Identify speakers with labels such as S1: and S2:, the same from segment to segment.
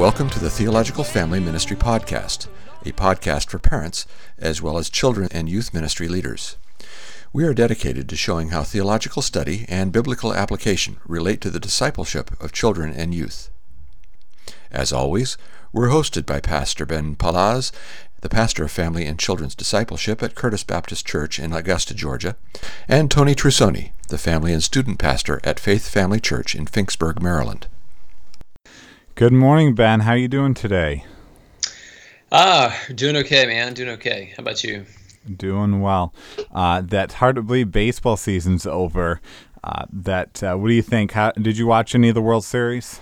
S1: Welcome to the Theological Family Ministry Podcast, a podcast for parents as well as children and youth ministry leaders. We are dedicated to showing how theological study and biblical application relate to the discipleship of children and youth. As always, we're hosted by Pastor Ben Palaz, the pastor of family and children's discipleship at Curtis Baptist Church in Augusta, Georgia, and Tony Trusoni, the family and student pastor at Faith Family Church in Finksburg, Maryland.
S2: Good morning, Ben. How are you doing today?
S3: Ah, doing okay, man. Doing okay. How about you?
S2: Doing well. Uh, that's hard to believe baseball season's over. Uh, that uh, what do you think? How, did you watch any of the World Series?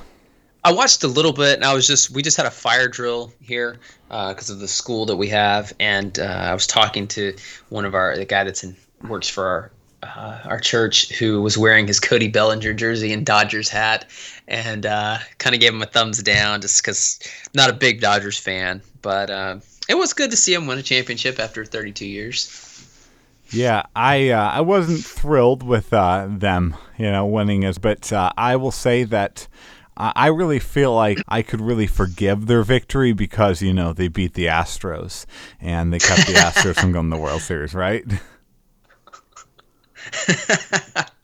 S3: I watched a little bit, and I was just we just had a fire drill here because uh, of the school that we have, and uh, I was talking to one of our the guy that's in works for our uh, our church who was wearing his Cody Bellinger jersey and Dodgers hat, and uh, kind of gave him a thumbs down just because not a big Dodgers fan, but uh, it was good to see him win a championship after 32 years.
S2: Yeah, I uh, I wasn't thrilled with uh, them, you know, winning as, but uh, I will say that. I really feel like I could really forgive their victory because you know they beat the Astros and they kept the Astros from going to the World Series, right?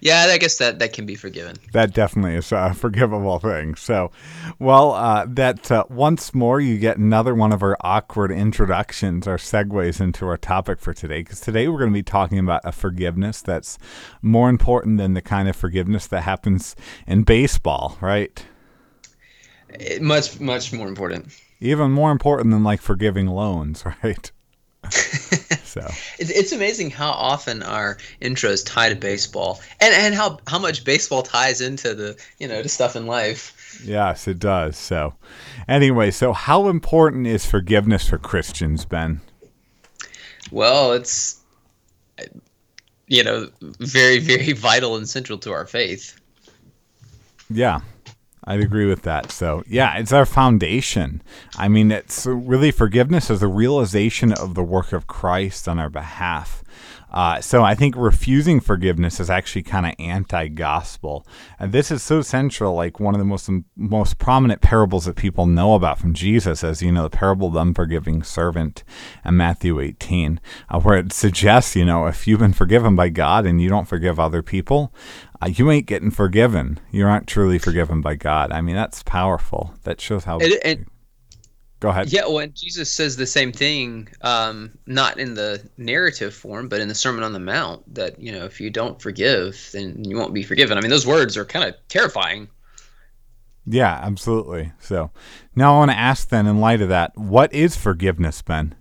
S3: yeah, I guess that that can be forgiven.
S2: That definitely is a forgivable thing. So, well, uh, that uh, once more you get another one of our awkward introductions or segues into our topic for today. Because today we're going to be talking about a forgiveness that's more important than the kind of forgiveness that happens in baseball, right?
S3: It, much, much more important.
S2: Even more important than like forgiving loans, right?
S3: so. It's amazing how often our intros tie to baseball and and how how much baseball ties into the you know to stuff in life.
S2: Yes it does. So anyway so how important is forgiveness for christians ben?
S3: Well it's you know very very vital and central to our faith.
S2: Yeah I'd agree with that. So, yeah, it's our foundation. I mean, it's really forgiveness is the realization of the work of Christ on our behalf. Uh, so, I think refusing forgiveness is actually kind of anti-gospel, and this is so central. Like one of the most most prominent parables that people know about from Jesus, as you know, the parable of the unforgiving servant in Matthew 18, uh, where it suggests, you know, if you've been forgiven by God and you don't forgive other people, uh, you ain't getting forgiven. You aren't truly forgiven by God. I mean, that's powerful. That shows how.
S3: And, and,
S2: go ahead.
S3: Yeah, well, and Jesus says the same thing, um, not in the narrative form, but in the Sermon on the Mount. That you know, if you don't forgive, then you won't be forgiven. I mean, those words are kind of terrifying.
S2: Yeah, absolutely. So now I want to ask then, in light of that, what is forgiveness, Ben?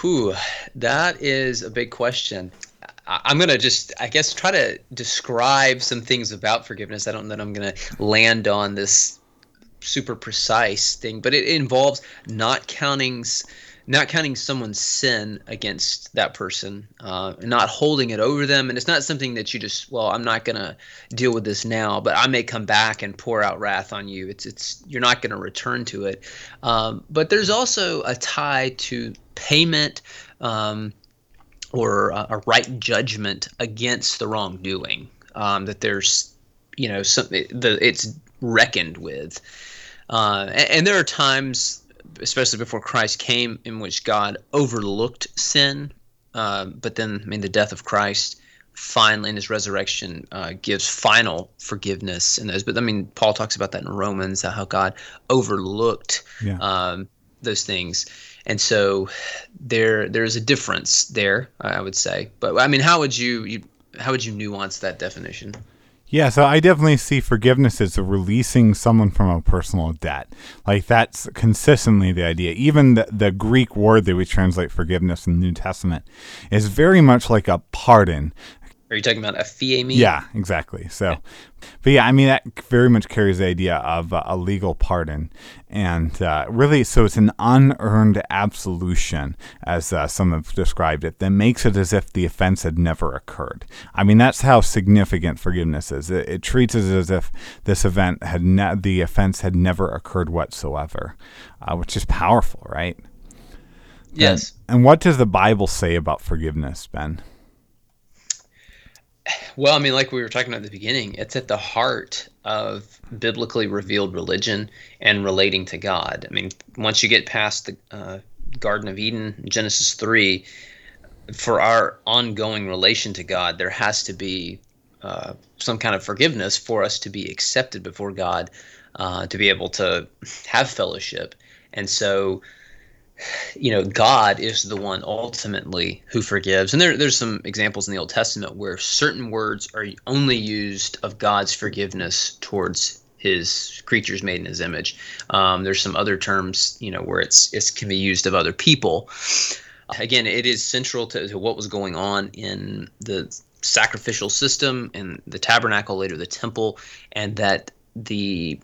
S3: Whew, that is a big question. I'm gonna just, I guess, try to describe some things about forgiveness. I don't know that I'm gonna land on this super precise thing, but it involves not counting, not counting someone's sin against that person, uh, not holding it over them, and it's not something that you just, well, I'm not gonna deal with this now, but I may come back and pour out wrath on you. It's, it's, you're not gonna return to it. Um, but there's also a tie to payment. Um, or a, right judgment against the wrongdoing. Um, that there's, you know, something the it's reckoned with, uh, and, and, there are times, especially before Christ came, in which God overlooked sin, uh, but then I mean the death of Christ finally in his resurrection uh, gives final forgiveness in those. But I mean, Paul talks about that in Romans, how God overlooked yeah. um, those things and so there there's a difference there i would say but i mean how would you, you how would you nuance that definition
S2: yeah, so I definitely see forgiveness as releasing someone from a personal debt. Like that's consistently the idea. Even the, the Greek word that we translate forgiveness in the New Testament is very much like a pardon.
S3: Are you talking about aphiemi?
S2: Yeah, exactly. So, but yeah, I mean that very much carries the idea of uh, a legal pardon, and uh, really, so it's an unearned absolution, as uh, some have described it, that makes it as if the offense had never occurred. I mean, that's how significant forgiveness is. It, it treats it as if this event had ne- the offense had never occurred whatsoever, uh, which is powerful, right?
S3: Yes.
S2: And, and what does the Bible say about forgiveness, Ben?
S3: Well, I mean, like we were talking about at the beginning, it's at the heart of biblically revealed religion and relating to God. I mean, once you get past the uh, Garden of Eden, Genesis 3, for our ongoing relation to God, there has to be uh, some kind of forgiveness for us to be accepted before God, uh, to be able to have fellowship. And so, you know, God is the one ultimately who forgives. And there, there's some examples in the Old Testament where certain words are only used of God's forgiveness towards his creatures made in his image. Um, there's some other terms, you know, where it's it can be used of other people. Again, it is central to, to what was going on in the sacrificial system and the tabernacle, later the temple, and that the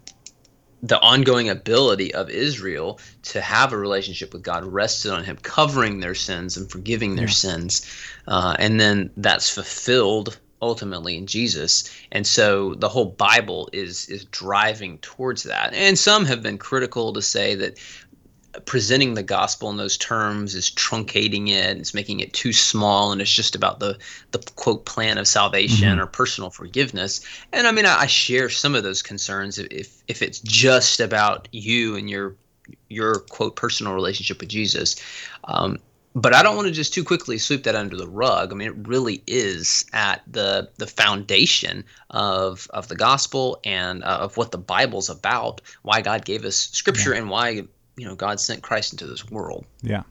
S3: the ongoing ability of Israel to have a relationship with God rested on Him covering their sins and forgiving their yeah. sins, uh, and then that's fulfilled ultimately in Jesus. And so the whole Bible is is driving towards that. And some have been critical to say that presenting the gospel in those terms is truncating it it's making it too small and it's just about the the quote plan of salvation mm-hmm. or personal forgiveness and i mean I, I, share some of those concerns if if it's just about you and your your quote personal relationship with jesus um, but I don't want to just too quickly sweep that under the rug. I mean, it really is at the the foundation of of the gospel and uh, of what the Bible's about. Why God gave us Scripture yeah. and why you know God sent Christ into this world.
S2: Yeah.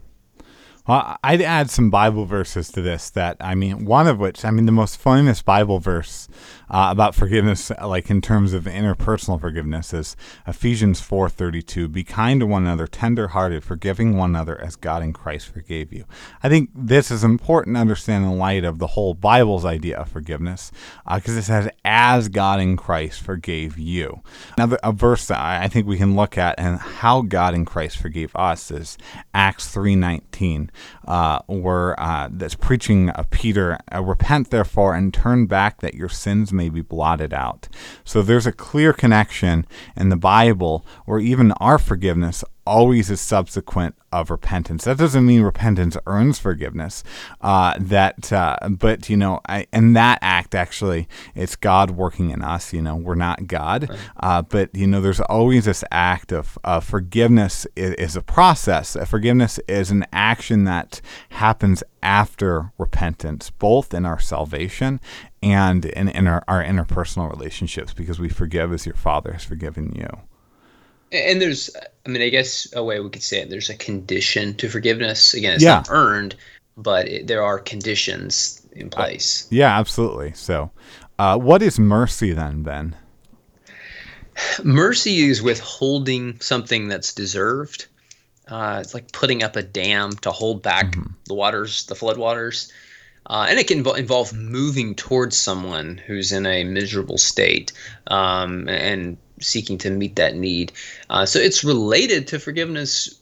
S2: Well, I'd add some Bible verses to this. That I mean, one of which I mean, the most famous Bible verse uh, about forgiveness, like in terms of interpersonal forgiveness, is Ephesians four thirty two. Be kind to one another, tender hearted, forgiving one another as God in Christ forgave you. I think this is important to understand in light of the whole Bible's idea of forgiveness, because uh, it says, "As God in Christ forgave you." Another a verse that I think we can look at and how God in Christ forgave us is Acts three nineteen, uh, where uh, that's preaching of Peter, uh, "Repent therefore and turn back, that your sins." may be blotted out. So there's a clear connection in the Bible where even our forgiveness always is subsequent of repentance. That doesn't mean repentance earns forgiveness. Uh, that, uh, but you know, I, in that act, actually, it's God working in us. You know, we're not God, right. uh, but you know, there's always this act of forgiveness is, is, a process. Forgiveness is an action that happens after repentance, both in our salvation and in, in our, our interpersonal relationships, because we forgive as your Father has forgiven you.
S3: And there's, I mean, I guess a way we could say it, there's a condition to forgiveness. Again, it's yeah. not earned, but it, there are conditions in place.
S2: Uh, yeah, absolutely. So, uh, what is mercy then, Ben?
S3: Mercy is withholding something that's deserved. Uh, it's like putting up a dam to hold back mm-hmm. the waters, the floodwaters. Uh, and it can involve moving towards someone who's in a miserable state um, and seeking to meet that need. Uh, so it's related to forgiveness,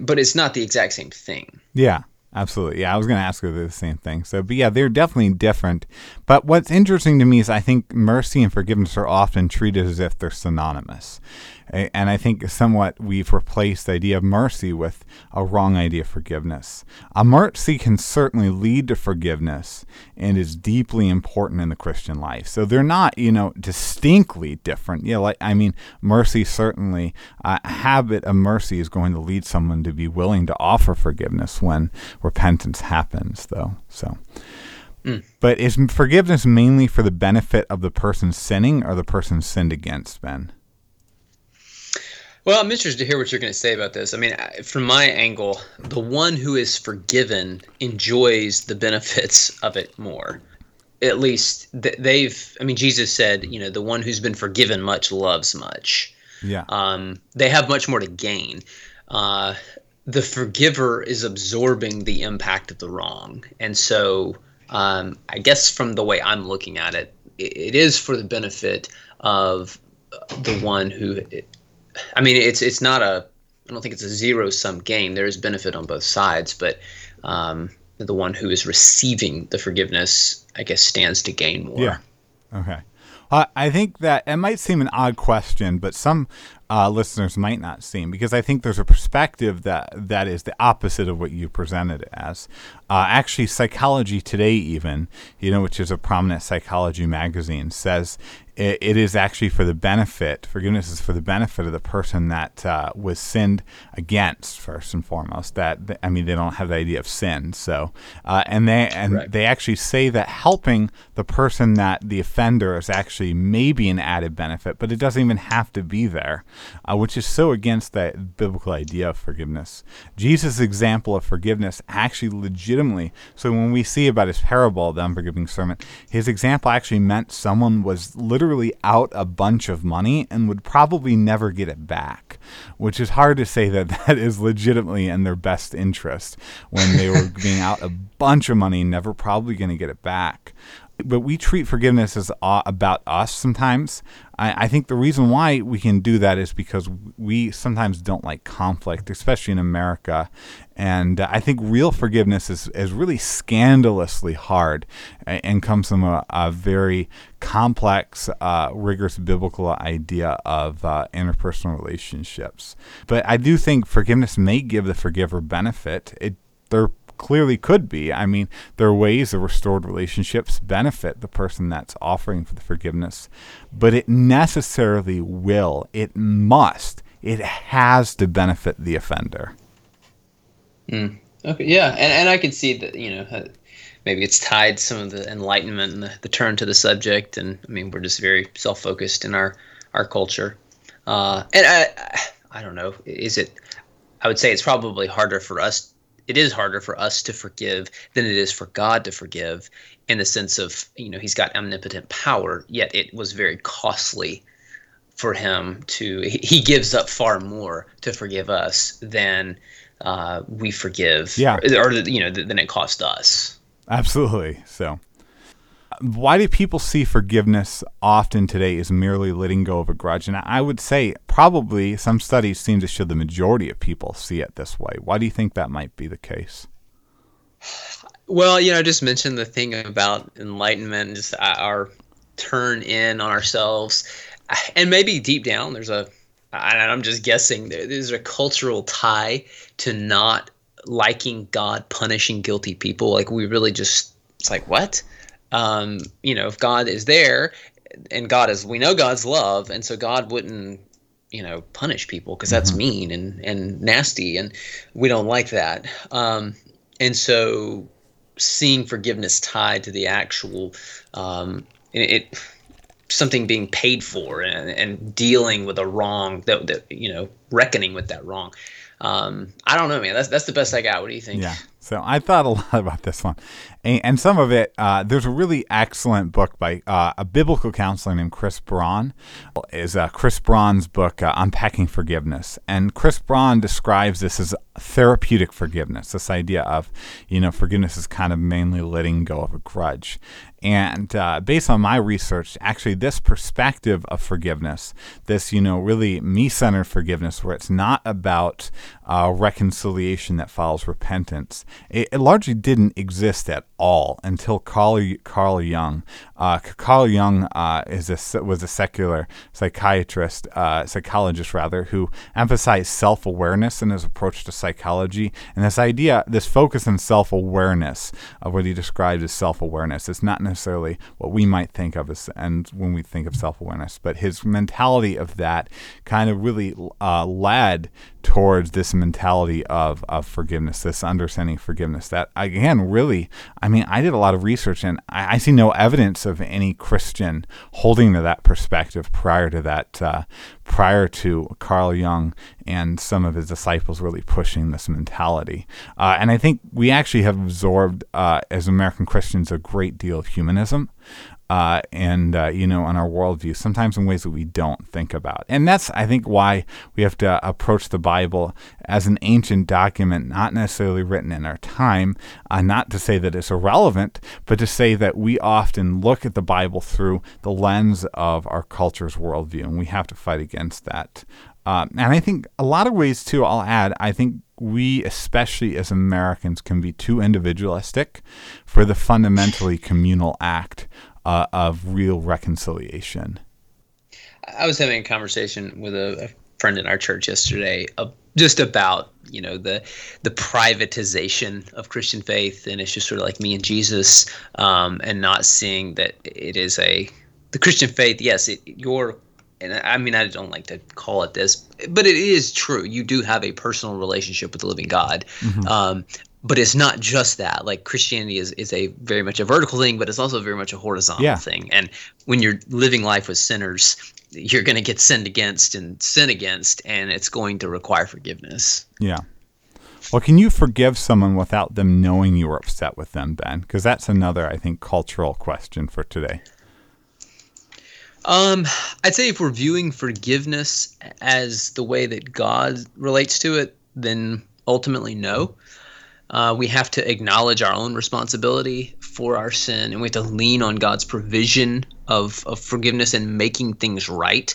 S3: but it's not the exact same thing.
S2: Yeah. Absolutely. Yeah, I was going to ask you the same thing. So, but yeah, they're definitely different. But what's interesting to me is I think mercy and forgiveness are often treated as if they're synonymous. And I think somewhat we've replaced the idea of mercy with a wrong idea of forgiveness. A mercy can certainly lead to forgiveness and is deeply important in the Christian life. So they're not, you know, distinctly different. Yeah, like I mean, mercy certainly a habit of mercy is going to lead someone to be willing to offer forgiveness when repentance happens, though. So. Mm. But is forgiveness mainly for the benefit of the person sinning or the person sinned against, Ben?
S3: Well, I'm interested to hear what you're going to say about this. I mean, from my angle, the one who is forgiven enjoys the benefits of it more. At least they've, I mean, Jesus said, you know, the one who's been forgiven much loves much.
S2: Yeah.
S3: Um, they have much more to gain. Uh, the forgiver is absorbing the impact of the wrong. And so um, I guess from the way I'm looking at it, it is for the benefit of the one who I mean, it's it's not a. I don't think it's a zero sum game. There is benefit on both sides, but um, the one who is receiving the forgiveness, I guess, stands to gain more.
S2: Yeah. Okay. I think that it might seem an odd question, but some uh, listeners might not seem because I think there's a perspective that that is the opposite of what you presented it as. Uh, actually, Psychology Today, even you know, which is a prominent psychology magazine, says it, it is actually for the benefit. Forgiveness is for the benefit of the person that uh, was sinned against first and foremost. That I mean, they don't have the idea of sin. So, uh, and they and right. they actually say that helping the person that the offender is actually maybe an added benefit, but it doesn't even have to be there, uh, which is so against that biblical idea of forgiveness. Jesus' example of forgiveness actually legitimately. So when we see about his parable, the unforgiving servant, his example actually meant someone was literally literally out a bunch of money and would probably never get it back, which is hard to say that that is legitimately in their best interest when they were being out a bunch of money, never probably going to get it back but we treat forgiveness as uh, about us sometimes. I, I, think the reason why we can do that is because we sometimes don't like conflict, especially in America. And uh, I think real forgiveness is, is really scandalously hard and, and comes from a, a very complex, uh, rigorous biblical idea of uh, interpersonal relationships. But I do think forgiveness may give the forgiver benefit. It, there clearly could be. I mean, there are ways the restored relationships benefit the person that's offering for the forgiveness, but it necessarily will, it must, it has to benefit the offender.
S3: Mm. Okay, yeah, and, and I can see that, you know, uh, maybe it's tied some of the enlightenment and the, the turn to the subject, and I mean, we're just very self focused in our, our culture. Uh, and I, I don't know, is it, I would say it's probably harder for us it is harder for us to forgive than it is for God to forgive in the sense of, you know, he's got omnipotent power, yet it was very costly for him to, he gives up far more to forgive us than uh, we forgive,
S2: yeah.
S3: or, or, you know, than it cost us.
S2: Absolutely. So why do people see forgiveness often today as merely letting go of a grudge? And I would say probably some studies seem to show the majority of people see it this way. Why do you think that might be the case?
S3: Well, you know, I just mentioned the thing about enlightenment and just our turn in on ourselves. And maybe deep down, there's a, I'm just guessing, there's a cultural tie to not liking God punishing guilty people. Like, we really just, it's like, what? Um, you know, if God is there and God is, we know God's love, and so God wouldn't, you know, punish people because that's mm-hmm. mean and and nasty, and we don't like that. Um, and so, seeing forgiveness tied to the actual, um, it, it something being paid for and, and dealing with a wrong that, that you know reckoning with that wrong um, I don't know, man. That's that's the best I got. What do you think?
S2: Yeah. So I thought a lot about this one, and, and some of it. Uh, there's a really excellent book by uh, a biblical counselor named Chris Brauns. Is uh, Chris Brauns' book uh, Unpacking Forgiveness, and Chris Brauns describes this as therapeutic forgiveness. This idea of, you know, forgiveness is kind of mainly letting go of a grudge, and uh, based on my research, actually, this perspective of forgiveness, this, you know, really me centered forgiveness, where it's not about uh, reconciliation that follows repentance, it, it, largely didn't exist at all until Carl, Carl Jung. Uh, Carl Jung uh, is a, was a secular psychiatrist, uh, psychologist rather, who emphasized self awareness in his approach to psychology. And this idea, this focus on self awareness, of what he described as self awareness, it's not necessarily what we might think of as and when we think of self-awareness but his mentality of that kind of really uh, led towards this mentality of, of forgiveness this understanding of forgiveness that again really i mean i did a lot of research and i, I see no evidence of any christian holding to that perspective prior to that uh, prior to Carl Jung and some of his disciples really pushing this mentality. Uh, and I think we actually have absorbed, uh, as American Christians, a great deal of humanism uh, and uh, you know on our worldview sometimes in ways that we don't think about. And that's i think why we have to approach the bible as an ancient document not necessarily written in our time uh, not to say that it's irrelevant but to say that we often look at the bible through the lens of our culture's worldview and we have to fight against that. Uh, and i think a lot of ways too i'll add i think we, especially as Americans, can be too individualistic for the fundamentally communal act uh, of real reconciliation.
S3: I was having a conversation with a, a friend in our church yesterday uh, just about you know the the privatization of Christian faith, and it's just sort of like me and Jesus, um, and not seeing that it is a the Christian faith. Yes, it, your and I mean I don't like to call it this, but it is true. You do have a personal relationship with the living God. Mm-hmm. Um, but it's not just that. Like Christianity is, is a very much a vertical thing, but it's also very much a horizontal yeah. thing. And when you're living life with sinners, you're going to get sinned against and sin against, and it's going to require forgiveness.
S2: Yeah. Well, can you forgive someone without them knowing you were upset with them, Ben? Because that's another, I think, cultural question for today.
S3: Um, I'd say if we're viewing forgiveness as the way that God relates to it, then ultimately no. Uh, we have to acknowledge our own responsibility for our sin, and we have to lean on God's provision of, of forgiveness and making things right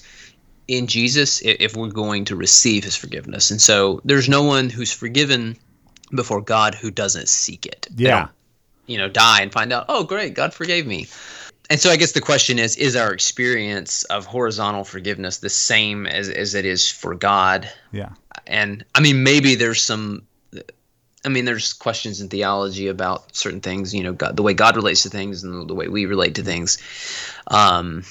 S3: in Jesus if we're going to receive his forgiveness. And so there's no one who's forgiven before God who doesn't seek it.
S2: Yeah.
S3: You know, die and find out, oh, great, God forgave me. And so I guess the question is is our experience of horizontal forgiveness the same as, as it is for God?
S2: Yeah.
S3: And I mean, maybe there's some I mean, there's questions in theology about certain things, you know, God, the way God relates to things and the way we relate to things. Um,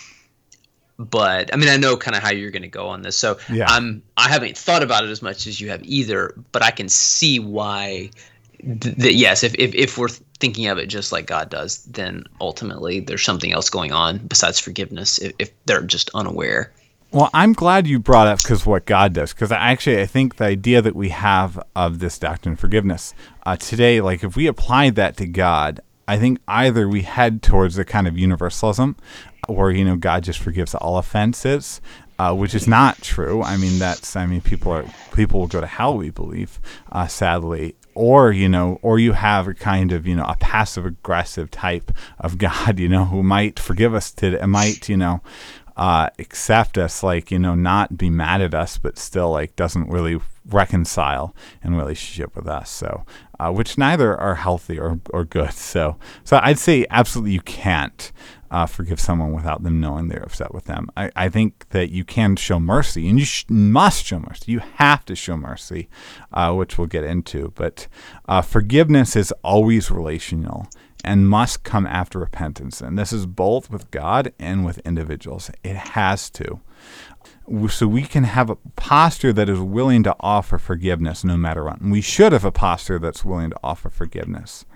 S3: but I mean, I know kind of how you're going to go on this, so yeah. I'm I haven't thought about it as much as you have either, but I can see why. That yes, if, if if we're thinking of it just like God does, then ultimately there's something else going on besides forgiveness. If, if they're just unaware.
S2: Well, I'm glad you brought up because what God does. Because actually, I think the idea that we have of this doctrine of forgiveness uh, today, like if we applied that to God, I think either we head towards the kind of universalism, where you know God just forgives all offenses, uh, which is not true. I mean, that's I mean people are people will go to hell. We believe, uh, sadly, or you know, or you have a kind of you know a passive aggressive type of God, you know, who might forgive us to might you know uh, accept us, like you know, not be mad at us, but still like doesn't really reconcile in relationship with us. So, uh, which neither are healthy or or good. So, so I'd say absolutely you can't. Uh, forgive someone without them knowing they're upset with them. I, I think that you can show mercy, and you sh- must show mercy. You have to show mercy, uh, which we'll get into. But uh, forgiveness is always relational and must come after repentance. And this is both with God and with individuals. It has to. So we can have a posture that is willing to offer forgiveness no matter what. And we should have a posture that's willing to offer forgiveness.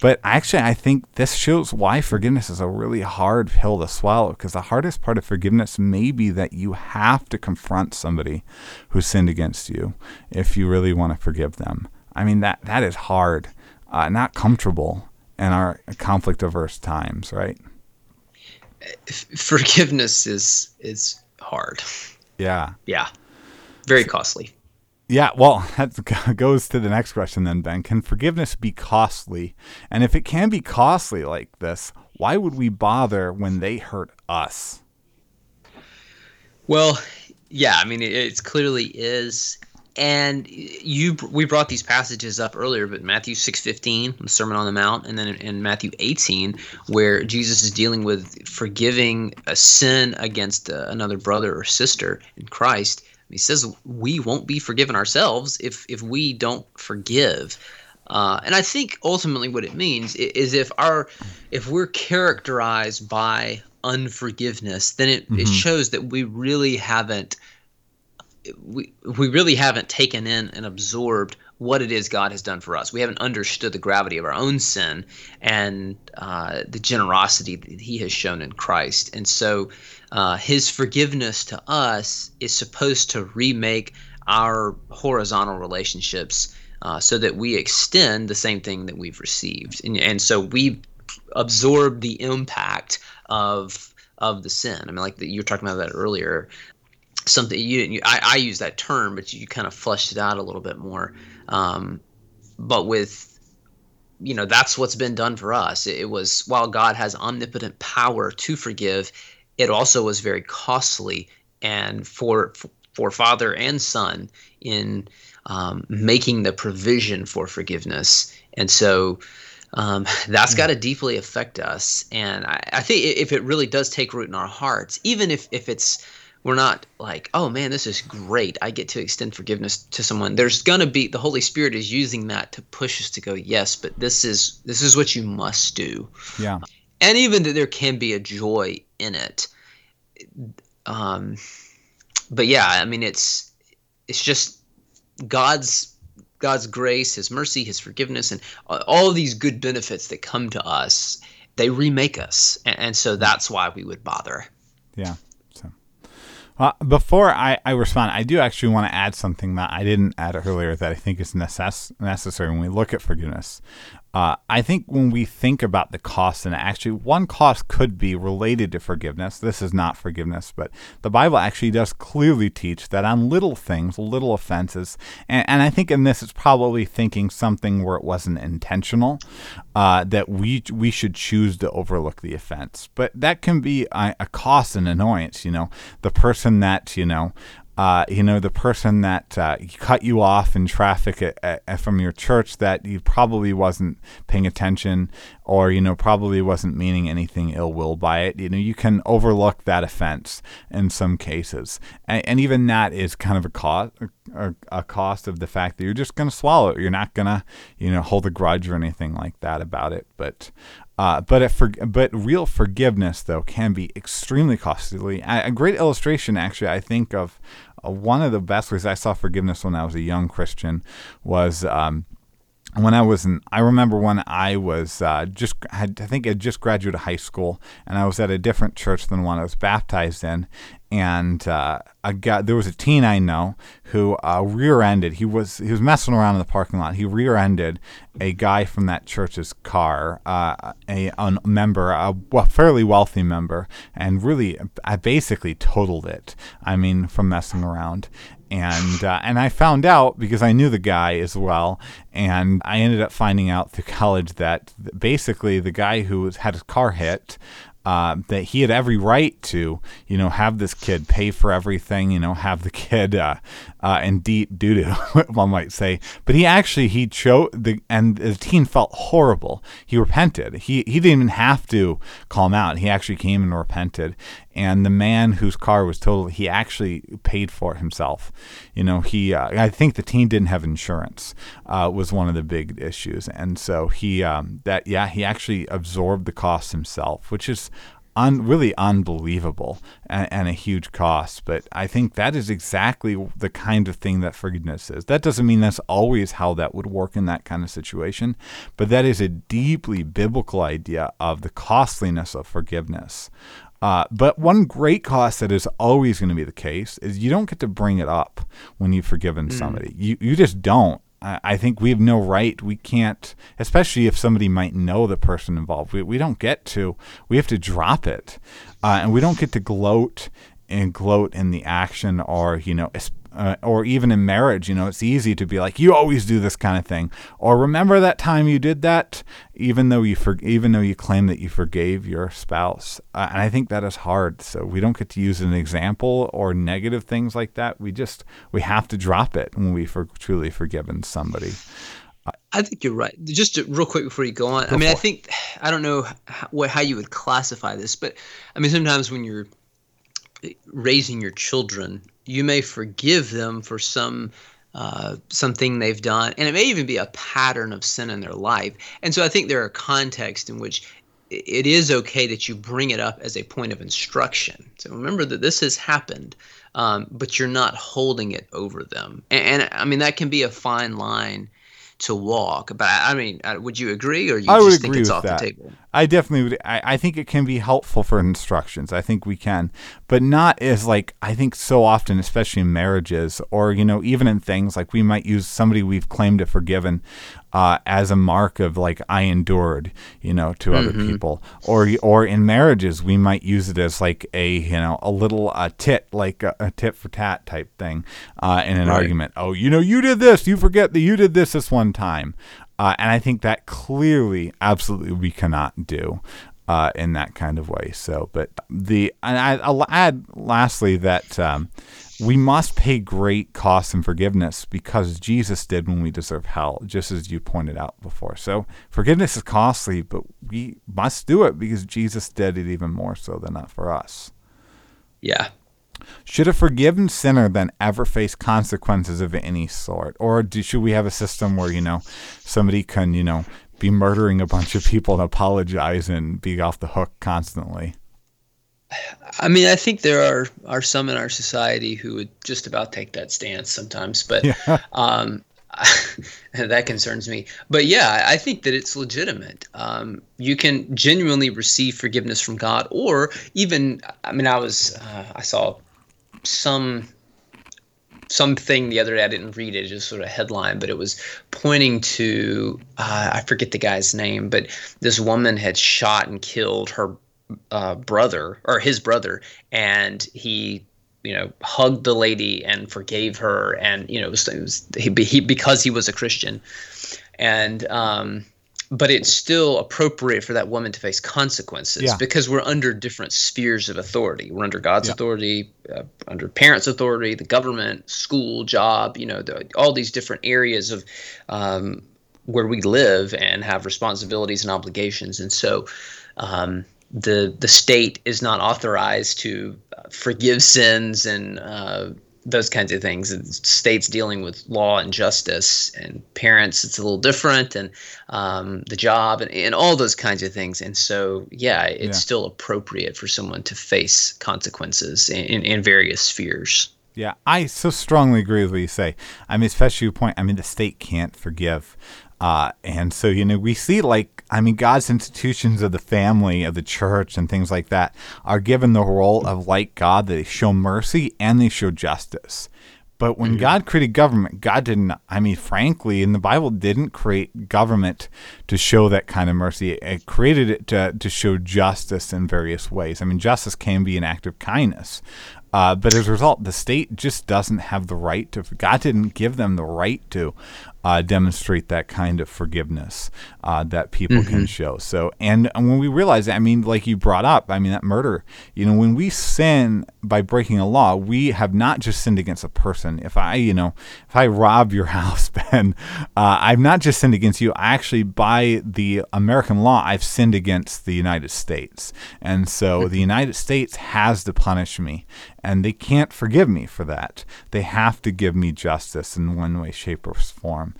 S2: But actually, I think this shows why forgiveness is a really hard pill to swallow because the hardest part of forgiveness may be that you have to confront somebody who sinned against you if you really want to forgive them. I mean, that, that is hard, uh, not comfortable in our conflict averse times, right?
S3: Forgiveness is is hard.
S2: Yeah.
S3: Yeah. Very costly.
S2: Yeah, well, that goes to the next question then, Ben. Can forgiveness be costly? And if it can be costly like this, why would we bother when they hurt us?
S3: Well, yeah, I mean, it, it clearly is and you we brought these passages up earlier but matthew 6.15 the sermon on the mount and then in, in, matthew 18 where jesus is dealing with forgiving a sin against uh, another brother or sister in christ he says we won't be forgiven ourselves if if we don't forgive uh, and i think ultimately what it means is if our if we're characterized by unforgiveness then it, mm-hmm. it shows that we really haven't we we really haven't taken in and absorbed what it is God has done for us. We haven't understood the gravity of our own sin and uh, the generosity that He has shown in Christ. And so, uh, His forgiveness to us is supposed to remake our horizontal relationships uh, so that we extend the same thing that we've received. And, and so we absorb the impact of of the sin. I mean, like the, you were talking about that earlier something you didn't. I, I use that term, but you kind of fleshed it out a little bit more. Um, but with you know that's what's been done for us. It, it was while God has omnipotent power to forgive, it also was very costly and for for father and son in um, making the provision for forgiveness. And so um, that's hmm. got to deeply affect us. And I, I, think if it really does take root in our hearts, even if, if it's we're not like, oh man, this is great. I get to extend forgiveness to someone. There's gonna be the Holy Spirit is using that to push us to go, yes, but this is this is what you must do.
S2: Yeah.
S3: And even that there can be a joy in it. Um, but yeah, I mean, it's it's just God's God's grace, His mercy, His forgiveness, and all of these good benefits that come to us. They remake us, and, and so that's why we would bother.
S2: Yeah. So, uh, before I, I respond, I do actually want to add something that I didn't add earlier that I think is necess- necessary when we look at forgiveness. Uh, I think when we think about the cost, and actually one cost could be related to forgiveness. This is not forgiveness, but the Bible actually does clearly teach that on little things, little offenses, and, and I think in this it's probably thinking something where it wasn't intentional, uh, that we we should choose to overlook the offense. But that can be a, a cost and annoyance. You know, the person that you know uh, you know, the person that uh, cut you off in traffic at, at, from your church that you probably wasn't paying attention or, you know, probably wasn't meaning anything ill will by it. You know, you can overlook that offense in some cases. And, and even that is kind of a cost, a, a cost of the fact that you're just going to swallow it. You're not going to, you know, hold a grudge or anything like that about it. But uh, but for, but real forgiveness though can be extremely costly. A, a great illustration, actually, I think of uh, one of the best ways I saw forgiveness when I was a young Christian was. Um, when I was in, I remember when I was uh, just, had, I think I just graduated high school, and I was at a different church than one I was baptized in, and uh, a guy, there was a teen I know who uh, rear-ended. He was he was messing around in the parking lot. He rear-ended a guy from that church's car, uh, a, a, member, a fairly wealthy member, and really, I basically totaled it. I mean, from messing around. And uh, and I found out because I knew the guy as well, and I ended up finding out through college that basically the guy who had his car hit uh, that he had every right to, you know, have this kid pay for everything, you know, have the kid uh, uh, in deep doo doo, one might say. But he actually he chose the and the teen felt horrible. He repented. He he didn't even have to call him out. He actually came and repented. And the man whose car was totaled, he actually paid for it himself. You know, he uh, I think the team didn't have insurance uh, was one of the big issues, and so he um, that yeah he actually absorbed the cost himself, which is un, really unbelievable and, and, a huge cost. But I think that is exactly the kind of thing that forgiveness is. That doesn't mean that's always how that would work in that kind of situation, but that is a deeply biblical idea of the costliness of forgiveness. Uh, but one great cost that is always going to be the case is you don't get to bring it up when you've forgiven mm. somebody. You you just don't. I think we have no right. We can't, especially if somebody might know the person involved. We, we don't get to. We have to drop it, uh, and we don't get to gloat and gloat in the action or you know uh, or even in marriage, you know, it's easy to be like, you always do this kind of thing, or remember that time you did that, even though you for, even though you claim that you forgave your spouse. Uh, and I think that is hard. So we don't get to use an example or negative things like that. We just we have to drop it when we for truly forgiven somebody.
S3: I think you're right. Just real quick before you go on, go I mean, I think I don't know how, how you would classify this, but I mean, sometimes when you're raising your children, you may forgive them for some uh, something they've done, and it may even be a pattern of sin in their life. And so I think there are contexts in which it is okay that you bring it up as a point of instruction. So remember that this has happened, um, but you're not holding it over them. And, and, I mean that can be a fine line to walk. But I mean, uh, would you agree, or you I just think it's off that. the table?
S2: I definitely would. I, I think it can be helpful for instructions. I think we can, but not as like I think so often, especially in marriages, or you know, even in things like we might use somebody we've claimed to forgiven uh, as a mark of like I endured, you know, to mm-hmm. other people, or or in marriages we might use it as like a you know a little a tit like a, a tit for tat type thing uh, in an right. argument. Oh, you know, you did this. You forget that you did this this one time. Uh, and I think that clearly, absolutely, we cannot do uh, in that kind of way. So, but the and I, will add lastly that um, we must pay great costs and forgiveness because Jesus did when we deserve hell, just as you pointed out before. So, forgiveness is costly, but we must do it because Jesus did it even more so than that for us.
S3: Yeah,
S2: Should a forgiven sinner then ever face consequences of any sort? Or do, should we have a system where, you know, somebody can, you know, be murdering a bunch of people and apologize and be off the hook constantly?
S3: I mean, I think there are are some in our society who would just about take that stance sometimes, but yeah. um, that concerns me. But yeah, I think that it's legitimate. Um, you can genuinely receive forgiveness from God, or even, I mean, I was, uh, I saw some something the other day. I didn't read it, just sort of headline, but it was pointing to uh, I forget the guy's name, but this woman had shot and killed her uh, brother or his brother, and he you know hugged the lady and forgave her, and you know it was, it was he, he, because he was a Christian, and um, but it's still appropriate for that woman to face consequences yeah. because we're under different spheres of authority. We're under God's yeah. authority, uh, under parents' authority, the government, school, job, you know, the, all these different areas of um, where we live and have responsibilities and obligations. And so um, the the state is not authorized to forgive sins and uh, those kinds of things. states dealing with law and justice, and parents, it's a little different, and um, the job, and, and all those kinds of things. And so, yeah, it's yeah. still appropriate for someone to face consequences in, in, in various spheres.
S2: Yeah, I so strongly agree with what you say. I mean, especially your point. I mean, the state can't forgive. Uh, and so, you know, we see like, I mean, God's institutions of the family, of the church, and things like that are given the role of like God, they show mercy and they show justice. But when mm-hmm. God created government, God didn't, I mean, frankly, in the Bible, didn't create government to show that kind of mercy. It created it to, to show justice in various ways. I mean, justice can be an act of kindness. Uh, but as a result, the state just doesn't have the right to, God didn't give them the right to uh, demonstrate that kind of forgiveness uh, that people mm-hmm. can show. So, and, and when we realize, that, I mean, like you brought up, I mean, that murder, you know, when we sin by breaking a law, we have not just sinned against a person. If I, you know, if I rob your house, Ben, uh, I've not just sinned against you. I actually, by the American law, I've sinned against the United States. And so mm-hmm. the United States has to punish me and they can't forgive me for that. They have to give me justice in one way, shape, or form.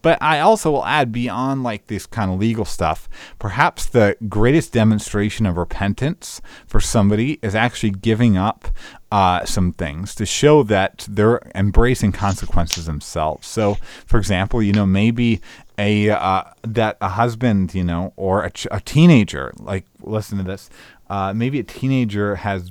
S2: But I also will add beyond like this kind of legal stuff, perhaps the greatest demonstration of repentance for somebody is actually giving up uh, some things to show that they're embracing consequences themselves. So, for example, you know, maybe a uh, that a husband, you know, or a, ch- a teenager, like listen to this, uh, maybe a teenager has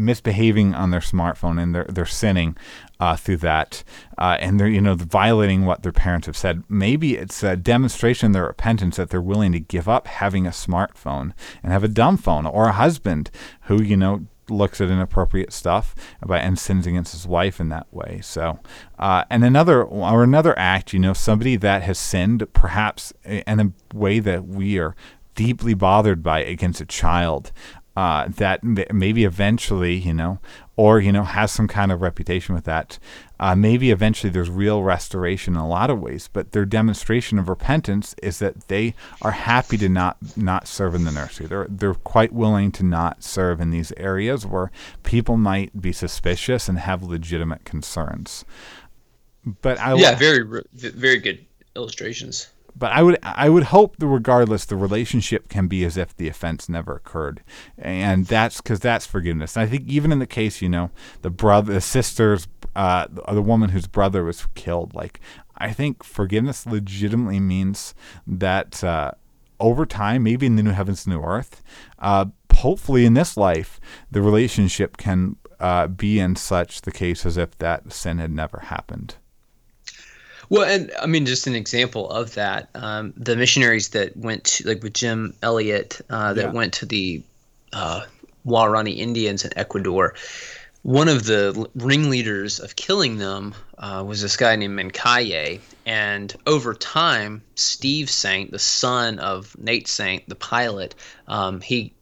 S2: misbehaving on their smartphone and they're they're sinning uh, through that, uh, and they're you know violating what their parents have said. Maybe it's a demonstration of their repentance that they're willing to give up having a smartphone and have a dumb phone, or a husband who you know looks at inappropriate stuff and sins against his wife in that way. So, uh, and another or another act, you know, somebody that has sinned perhaps in a way that we are deeply bothered by against a child uh, that maybe eventually, you know, or you know, has some kind of reputation with that. Uh, maybe eventually there's real restoration in a lot of ways, but their demonstration of repentance is that they are happy to not not serve in the nursery. They're they're quite willing to not serve in these areas where people might be suspicious and have legitimate concerns. But I
S3: yeah, very very good illustrations
S2: but I would I would hope that regardless the relationship can be as if the offense never occurred, and that's because that's forgiveness. And I think even in the case you know the brother, the sister's, uh, the woman whose brother was killed, like I think forgiveness legitimately means that uh, over time, maybe in the new heavens, new earth, uh, hopefully in this life, the relationship can uh, be in such the case as if that sin had never happened.
S3: Well, and I mean, just an example of that, um, the missionaries that went to, like with Jim Elliot, uh, that yeah. went to the uh, Waorani Indians in Ecuador. One of the ringleaders of killing them uh, was this guy named Mincaye. And over time, Steve Saint, the son of Nate Saint, the pilot, um, he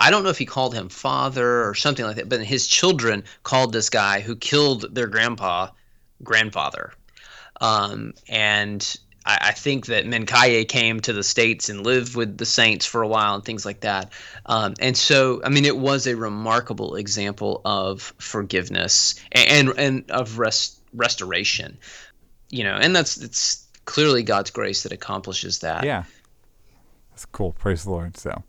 S3: I don't know if he called him father or something like that, but his children called this guy who killed their grandpa grandfather. Um, and I, I, think that Mincaye came to the states and lived with the saints for a while and things like that. Um, and so, I mean, it was a remarkable example of forgiveness and and, and of rest, restoration. You know, and that's it's clearly God's grace that accomplishes that.
S2: Yeah, that's cool. Praise the Lord. So,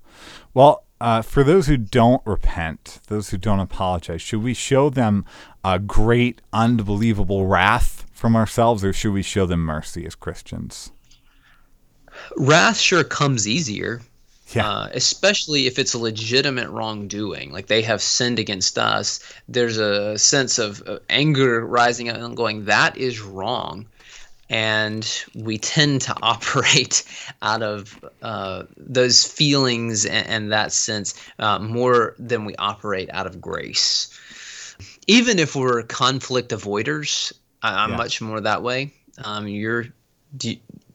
S2: well, uh, for those who don't repent, those who don't apologize, should we show them a great, unbelievable wrath from ourselves, or should we show them mercy as Christians?
S3: Wrath sure comes easier. Yeah. Uh, especially if it's a legitimate wrongdoing, like they have sinned against us. There's a sense of anger rising up and going, that is wrong and we tend to operate out of uh, those feelings and, and that sense uh, more than we operate out of grace. Even if we're conflict avoiders, I, am yeah. much more that way. Um, you're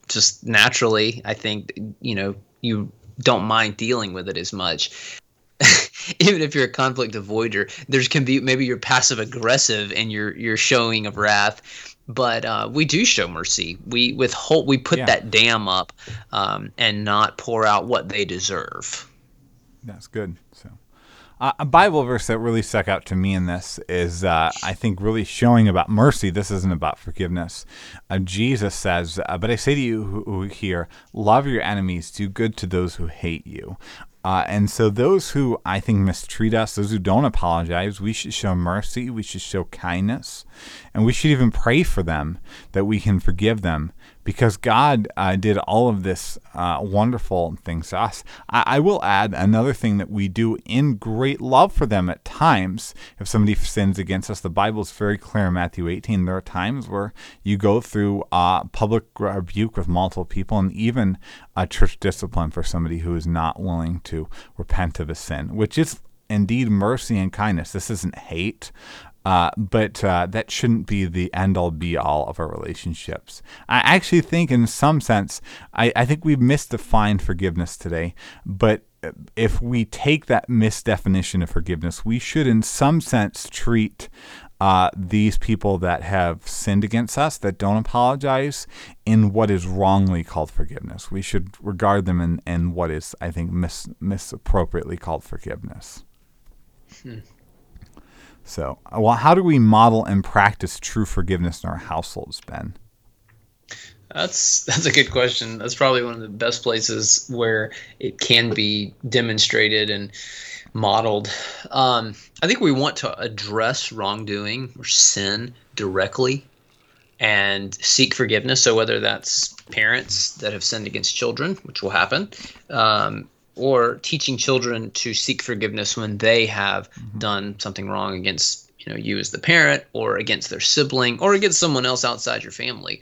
S3: just naturally, I think, you know, you don't mind dealing with it as much. even if you're a conflict avoider, there's can be maybe you're passive aggressive and you're you're showing of wrath but uh, we do show mercy. We withhold, we put yeah. that dam up, um, and not pour out what they deserve.
S2: That's good. So, uh, a Bible verse that really stuck out to me in this is, uh, I think, really showing about mercy. This isn't about forgiveness. Uh, Jesus says, uh, "But I say to you who, who hear, love your enemies, do good to those who hate you." Uh, and so, those who I think mistreat us, those who don't apologize, we should show mercy, we should show kindness, and we should even pray for them that we can forgive them because God uh, did all of this uh, wonderful things to us. I, I, will add another thing that we do in great love for them at times. If somebody sins against us, the Bible is very clear in Matthew 18. There are times where you go through uh, public rebuke with multiple people and even church discipline for somebody who is not willing to repent of a sin, which is indeed mercy and kindness. This isn't hate. Uh, but uh, that shouldn't be the end all be all of our relationships. I actually think, in some sense, I, I think we've misdefined forgiveness today. But if we take that misdefinition of forgiveness, we should, in some sense, treat uh, these people that have sinned against us, that don't apologize, in what is wrongly called forgiveness. We should regard them in, in what is, I think, mis- misappropriately called forgiveness. Hmm. So, well, how do we model and practice true forgiveness in our households, Ben?
S3: That's that's a good question. That's probably one of the best places where it can be demonstrated and modeled. Um, I think we want to address wrongdoing or sin directly and seek forgiveness. So whether that's parents that have sinned against children, which will happen, um, or teaching children to seek forgiveness when they have mm-hmm. done something wrong against you know you as the parent or against their sibling or against someone else outside your family.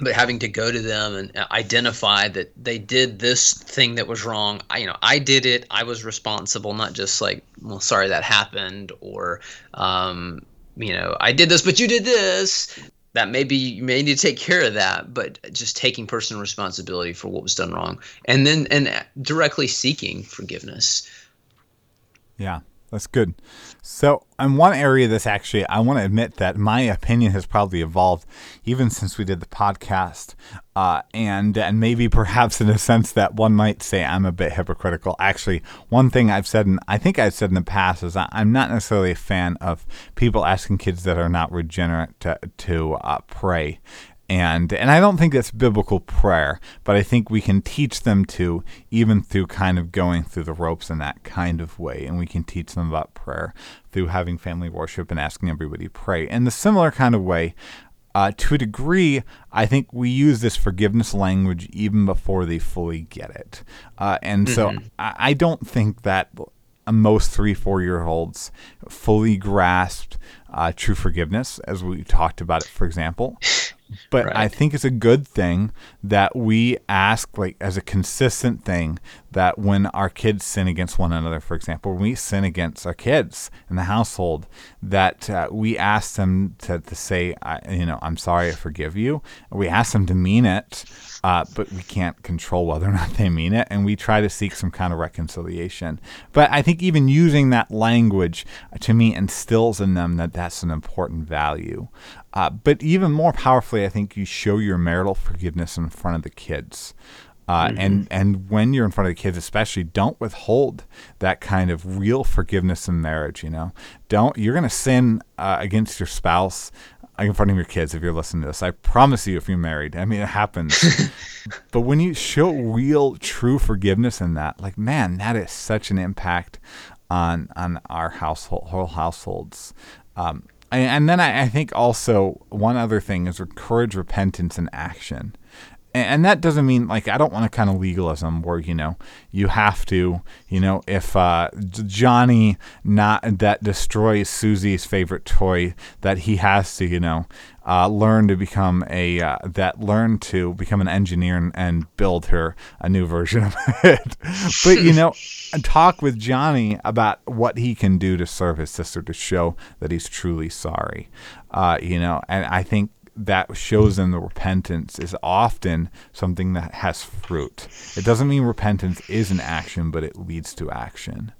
S3: But having to go to them and identify that they did this thing that was wrong I, you know i did it. I was responsible not just like well sorry that happened or um, you know i did this but you did this that maybe you may need to take care of that, but just taking personal responsibility for what was done wrong, and then and directly seeking forgiveness.
S2: Yeah, that's good. So, in one area this actually, I want to admit that my opinion has probably evolved even since we did the podcast, uh, and and maybe perhaps in a sense that one might say I'm a bit hypocritical. Actually, one thing I've said, and I think I've said in the past, is I'm not necessarily a fan of people asking kids that are not regenerate to, to uh, pray and and I don't think that's biblical prayer, but I think we can teach them to even through kind of going through the ropes in that kind of way, and we can teach them about prayer through having family worship and asking everybody to pray in the similar kind of way. Uh, to a degree, I think we use this forgiveness language even before they fully get it, uh, and mm-hmm. so I, I don't think that most three, four year olds fully grasped uh, true forgiveness, as we talked about it, for example. But right. I think it's a good thing that we ask, like, as a consistent thing, that when our kids sin against one another, for example, when we sin against our kids in the household, that uh, we ask them to, to say, you know, I'm sorry, I forgive you. We ask them to mean it, uh, but we can't control whether or not they mean it, and we try to seek some kind of reconciliation. But I think even using that language to me instills in them that that's an important value. Uh, but even more powerfully, I think you show your marital forgiveness in front of the kids. Uh, mm-hmm. And and when you're in front of the kids, especially, don't withhold that kind of real forgiveness in marriage. You know, don't you're going to sin uh, against your spouse in front of your kids if you're listening to this. I promise you, if you're married, I mean, it happens. but when you show real, true forgiveness in that, like, man, that is such an impact on on our household, whole households. Um, and, then I, I think also one other thing is encourage repentance and action and that doesn't mean like I don't want a kind of legalism where you know you have to you know if uh, Johnny not that destroys Susie's favorite toy that he has to you know uh, learn to become a uh, that learn to become an engineer and, and build her a new version of it. But you know talk with Johnny about what he can do to serve his sister to show that he's truly sorry. Uh, you know and I think that shows them the repentance is often something that has fruit. It doesn't mean repentance is an action, but it leads to action.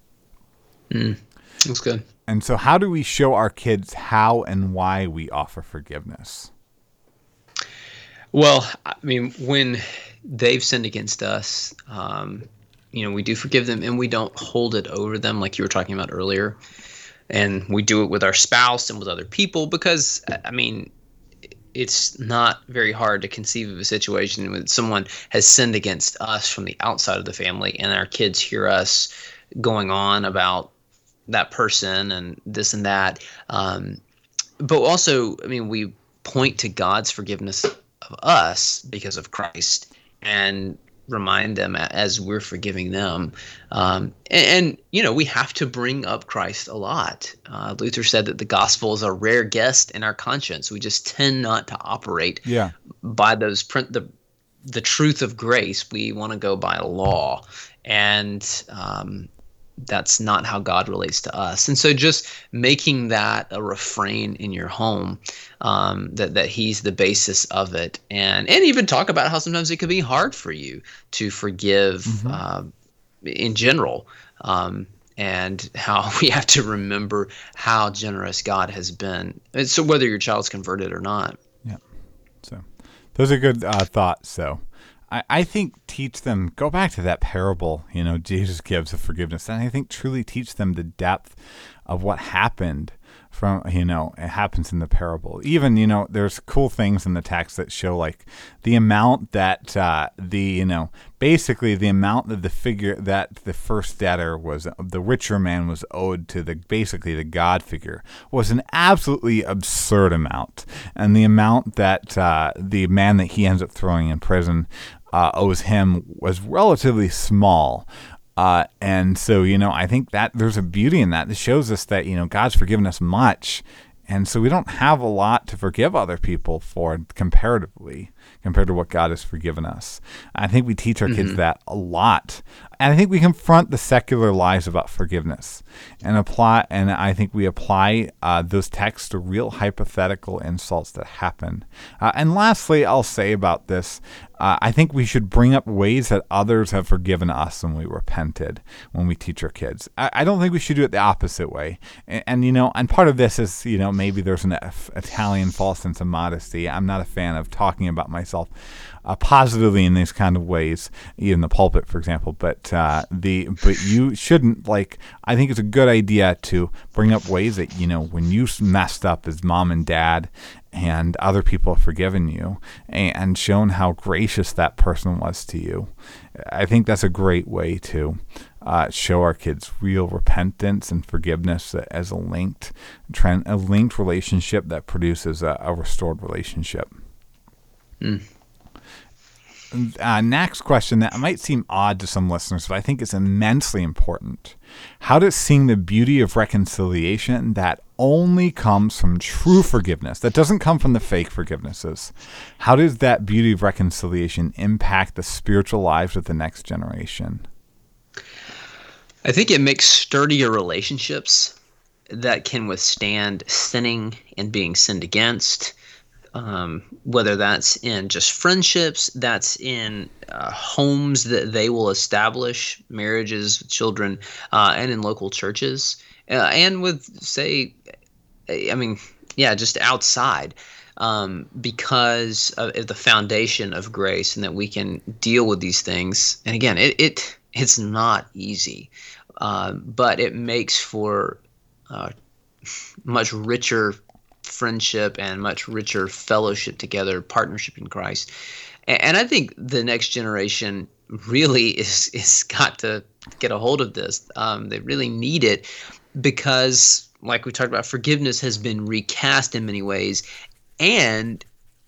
S3: Mm, that's good.
S2: And so, how do we show our kids how and why we offer forgiveness?
S3: Well, I mean, when they've sinned against us, um, you know, we do forgive them and we don't hold it over them like you were talking about earlier. And we do it with our spouse and with other people because, I mean, it's not very hard to conceive of a situation when someone has sinned against us from the outside of the family and our kids hear us going on about that person and this and that. Um, but also i mean we point to god's forgiveness of us because of christ. And remind them as we're forgiving them. Um, and, and, you know, we have to bring up Christ a lot. Uh, Luther said that the gospel is a rare guest in our conscience. We just tend not to operate
S2: yeah.
S3: by those print the the truth of grace. We want to go by law, and um, that's not how God relates to us. And so just making that a refrain in your home, um, that, that he's the basis of it. And, and even talk about how sometimes it can be hard for you to forgive mm-hmm. uh, in general. Um, and how we have to remember how generous God has been. And so whether your child's converted or not.
S2: Yeah. So those are good uh, thoughts. So I, I think teach them, go back to that parable, you know, Jesus gives of forgiveness. And I think truly teach them the depth of what happened from you know it happens in the parable even you know there's cool things in the text that show like the amount that uh, the you know basically the amount that the figure that the first debtor was the richer man was owed to the basically the god figure was an absolutely absurd amount and the amount that uh, the man that he ends up throwing in prison uh, owes him was relatively small. Uh, and so, you know, I think that there's a beauty in that. It shows us that, you know, God's forgiven us much. And so we don't have a lot to forgive other people for comparatively compared to what God has forgiven us. I think we teach our mm-hmm. kids that a lot. And I think we confront the secular lies about forgiveness and apply, and I think we apply uh, those texts to real hypothetical insults that happen. Uh, and lastly, I'll say about this uh, I think we should bring up ways that others have forgiven us when we repented when we teach our kids. I, I don't think we should do it the opposite way. And, and, you know, and part of this is, you know, maybe there's an F- Italian false sense of modesty. I'm not a fan of talking about myself uh, positively in these kind of ways, in the pulpit, for example. But uh, the but you shouldn't like. I think it's a good idea to bring up ways that you know when you messed up as mom and dad, and other people have forgiven you and shown how gracious that person was to you. I think that's a great way to uh, show our kids real repentance and forgiveness as a linked, a linked relationship that produces a, a restored relationship. Mm uh, next question that might seem odd to some listeners, but I think is immensely important. How does seeing the beauty of reconciliation that only comes from true forgiveness, that doesn't come from the fake forgivenesses, how does that beauty of reconciliation impact the spiritual lives of the next generation?
S3: I think it makes sturdier relationships that can withstand sinning and being sinned against. Um, whether that's in just friendships, that's in uh, homes that they will establish, marriages, children, uh, and in local churches, uh, and with, say, I mean, yeah, just outside. Um, because of the foundation of grace, and that we can deal with these things. And again, it, it it's not easy, uh, but it makes for uh, much richer friendship and much richer fellowship together, partnership in Christ. And, I think the next generation really is is got to get a hold of this. Um, they really need it because, like we talked about, forgiveness has been recast in many ways, and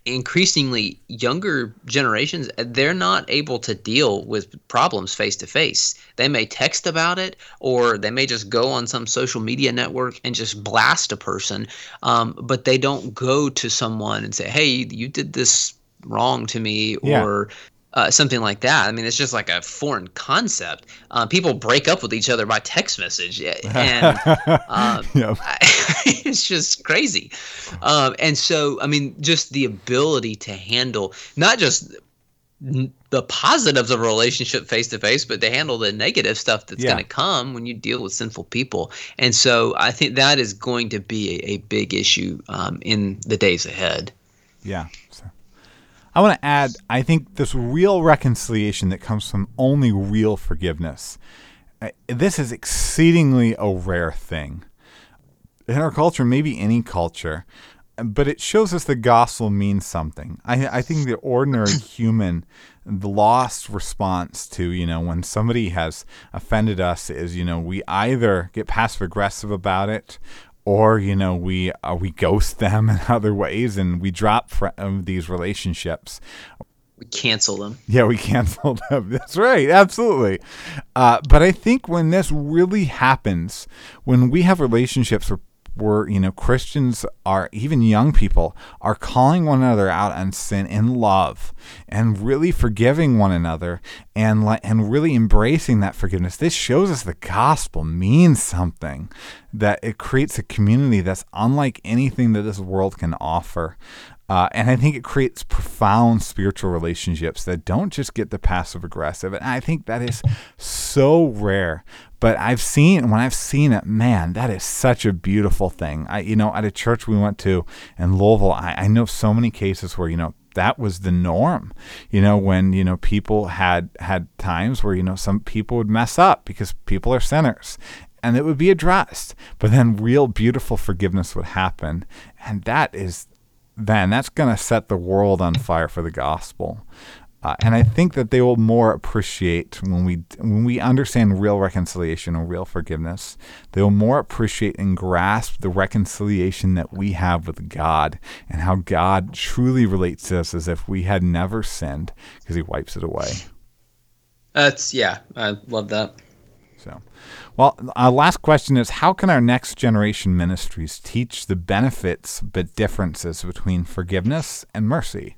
S3: increasingly younger generations they're not able to deal with problems face to face they may text about it or they may just go on some social media network and just blast a person um, but they don't go to someone and say hey you did this wrong to me or yeah uh, something like that. I mean, it's just like a foreign concept. Uh, people break up with each other by text message, and um, yep. it's just crazy. Um, and so, I mean, just the ability to handle not just the positives of a relationship face to face, but to handle the negative stuff that's yeah. going to come when you deal with sinful people. And so, I think that is going to be a, a big issue um, in the days ahead.
S2: Yeah. I want to add, I think this real reconciliation that comes from only real forgiveness. Uh, this is exceedingly a rare thing. In our culture, maybe any culture, but it shows us the gospel means something. I, I think the ordinary human, the lost response to, you know, when somebody has offended us is, you know, we either get passive aggressive about it or you know we uh, we ghost them in other ways and we drop fr- um, these relationships.
S3: We cancel them.
S2: Yeah we cancel them. That's right. Absolutely. Uh, but i think when this really happens when we have relationships where where you know Christians are even young people are calling one another out on sin in love and really forgiving one another and and really embracing that forgiveness. This shows us the gospel means something that it creates a community that's unlike anything that this world can offer. Uh, and I think it creates profound spiritual relationships that don't just get the passive aggressive. And I think that is so rare. But I've seen when I've seen it, man, that is such a beautiful thing. I, you know, at a church we went to in Louisville, I, I know so many cases where you know that was the norm you know when you know people had had times where you know some people would mess up because people are sinners and it would be addressed but then real beautiful forgiveness would happen and that is then that's going to set the world on fire for the gospel. Uh, and I think that they will more appreciate when we when we understand real reconciliation and real forgiveness. They will more appreciate and grasp the reconciliation that we have with God and how God truly relates to us as if we had never sinned because He wipes it away.
S3: That's yeah, I love that.
S2: So, well, our last question is how can our next generation ministries teach the benefits but differences between forgiveness and mercy?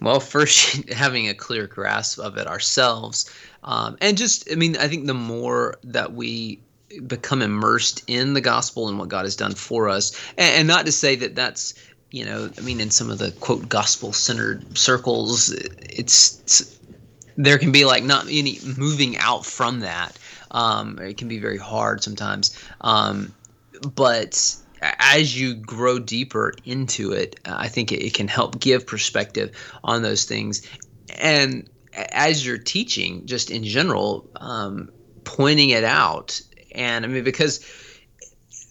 S3: Well, first, having a clear grasp of it ourselves. Um, and just, I mean, I think the more that we become immersed in the gospel and what God has done for us, and, and not to say that that's, you know, I mean, in some of the quote gospel centered circles, it's, it's there can be like not any moving out from that. Um, it can be very hard sometimes. Um, but as you grow deeper into it, I think it, it, can help give perspective on those things. And as you're teaching, just in general, um, pointing it out. And I mean, because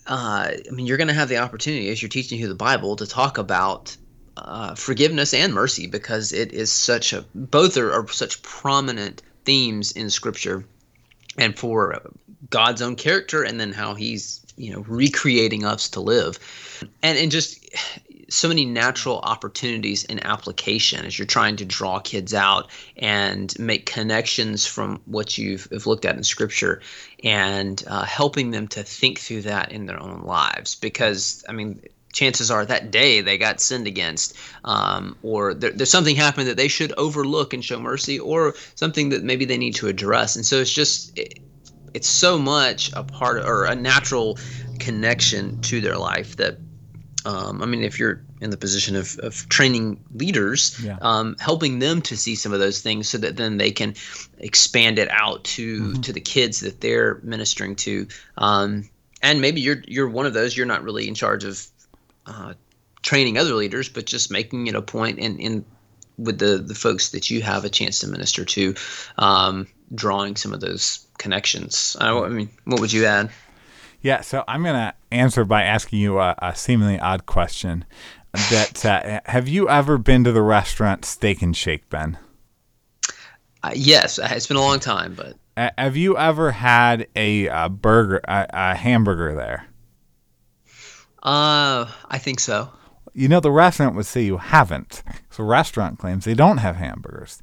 S3: uh, I mean, you're going to have the opportunity as you're teaching through the Bible to talk about uh, forgiveness and mercy because it is such a both are, are such prominent themes in Scripture, and for God's own character, and then how He's you know recreating us to live, and and just so many natural opportunities in application as you're trying to draw kids out and make connections from what you've looked at in scripture and uh, helping them to think through that in their own lives because i mean chances are that day they got sinned against, um, or there, there's something happened that they should overlook and show mercy, or something that maybe they need to address. And so it's just it, it's so much a part of, or a natural connection to their life that um, I mean, if you're in the position of, of training leaders,
S2: Yeah.
S3: um, helping them to see some of those things so that then they can expand it out to
S2: Mm-hmm.
S3: to the kids that they're ministering to. Um, and maybe you're you're one of those. You're not really in charge of uh, training other leaders, but just making it a point in in with the the folks that you have a chance to minister to, um, drawing some of those connections. I, I mean, what would you add?
S2: Yeah, so I'm going to answer by asking you a, a seemingly odd question. That uh, have you ever been to the restaurant Steak and Shake, Ben?
S3: Uh, yes, it's been a long time, but
S2: Uh, have you ever had a, uh burger, a, a hamburger there?
S3: uh, I think so.
S2: You know, the restaurant would say you haven't. So, restaurant claims they don't have hamburgers.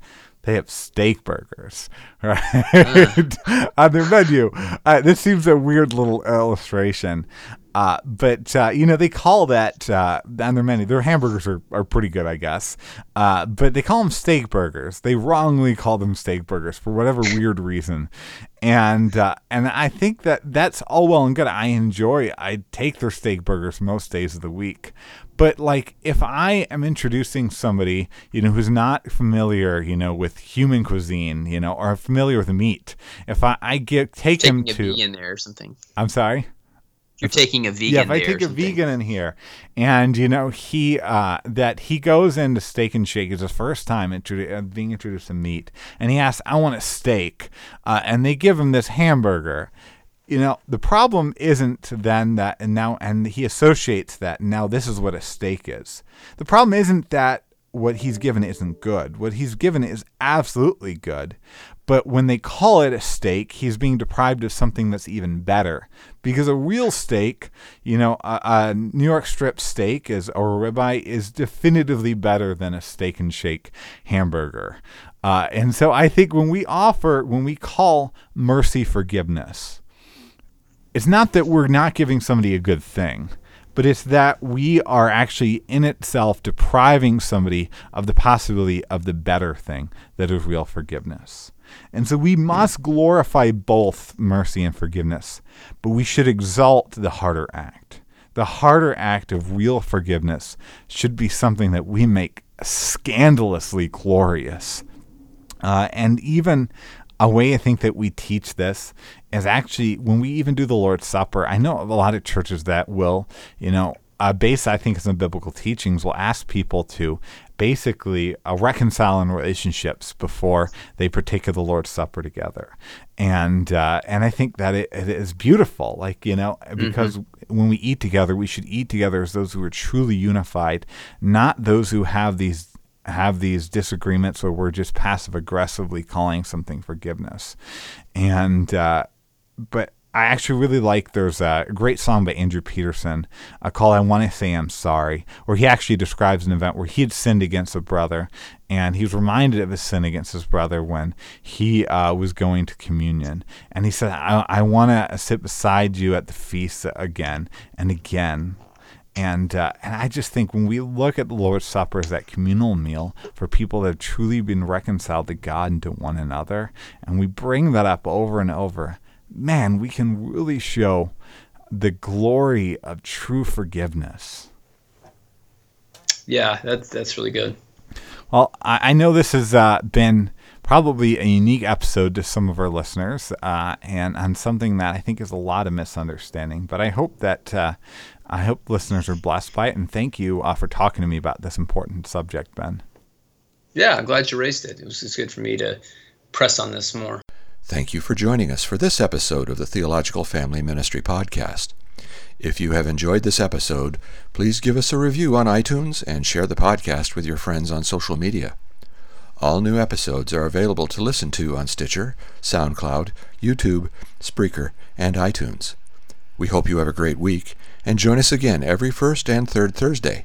S2: They have steak burgers, right? on their menu. Uh, this seems a weird little illustration. Uh, but, uh, you know, they call that uh, on their menu. Their hamburgers are, are pretty good, I guess. Uh, but they call them steak burgers. They wrongly call them steak burgers for whatever weird reason. And uh, and I think that that's all well and good. I enjoy, I take their steak burgers most days of the week. But like, if I am introducing somebody, you know, who's not familiar, you know, with human cuisine, you know, or familiar with meat, if I, I get take him
S3: Taking a
S2: to,
S3: vegan there or something.
S2: I'm sorry.
S3: You're taking a vegan.
S2: Yeah, if I take a vegan in here, and you know he uh, that he goes into Steak and Shake is his first time introdu- uh, being introduced to meat, and he asks, "I want a steak," uh, and they give him this hamburger. You know, the problem isn't then that, and now, and he associates that now this is what a steak is. The problem isn't that what he's given isn't good. What he's given is absolutely good. But when they call it a steak, he's being deprived of something that's even better. Because a real steak, you know, a, a New York strip steak is or a ribeye is definitively better than a steak and shake hamburger. Uh, and so I think when we offer, when we call mercy forgiveness, it's not that we're not giving somebody a good thing, but it's that we are actually in itself depriving somebody of the possibility of the better thing that is real forgiveness. And so we must glorify both mercy and forgiveness, but we should exalt the harder act. The harder act of real forgiveness should be something that we make scandalously glorious. Uh, and even a way I think that we teach this is actually when we even do the Lord's Supper. I know a lot of churches that will, you know, uh, base I think some biblical teachings will ask people to basically uh, reconcile in relationships before they partake of the Lord's Supper together, and uh, and I think that it, it is beautiful. Like you know, because when we eat together, we should eat together as those who are truly unified, not those who have these have these disagreements or we're just passive aggressively calling something forgiveness. And, uh, but I actually really like there's a great song by Andrew Peterson uh, called I Want to Say I'm Sorry, where he actually describes an event where he had sinned against a brother and he was reminded of his sin against his brother when he uh, was going to communion. And he said, I, I want to sit beside you at the feast again and again. And uh, and I just think when we look at the Lord's Supper as that communal meal for people that have truly been reconciled to God and to one another, and we bring that up over and over, man, we can really show the glory of true forgiveness.
S3: Yeah, that's that's really good.
S2: Well, I, I know this has uh, been probably a unique episode to some of our listeners, uh, and on something that I think is a lot of misunderstanding. But I hope that uh, I hope listeners are blessed by it, and thank you uh, for talking to me about this important subject, Ben.
S3: Yeah, I'm glad you raised it. It was it's good for me to press on this more.
S1: Thank you for joining us for this episode of the Theological Family Ministry Podcast. If you have enjoyed this episode, please give us a review on iTunes and share the podcast with your friends on social media. All new episodes are available to listen to on Stitcher, SoundCloud, YouTube, Spreaker, and iTunes. We hope you have a great week and join us again every first and third Thursday.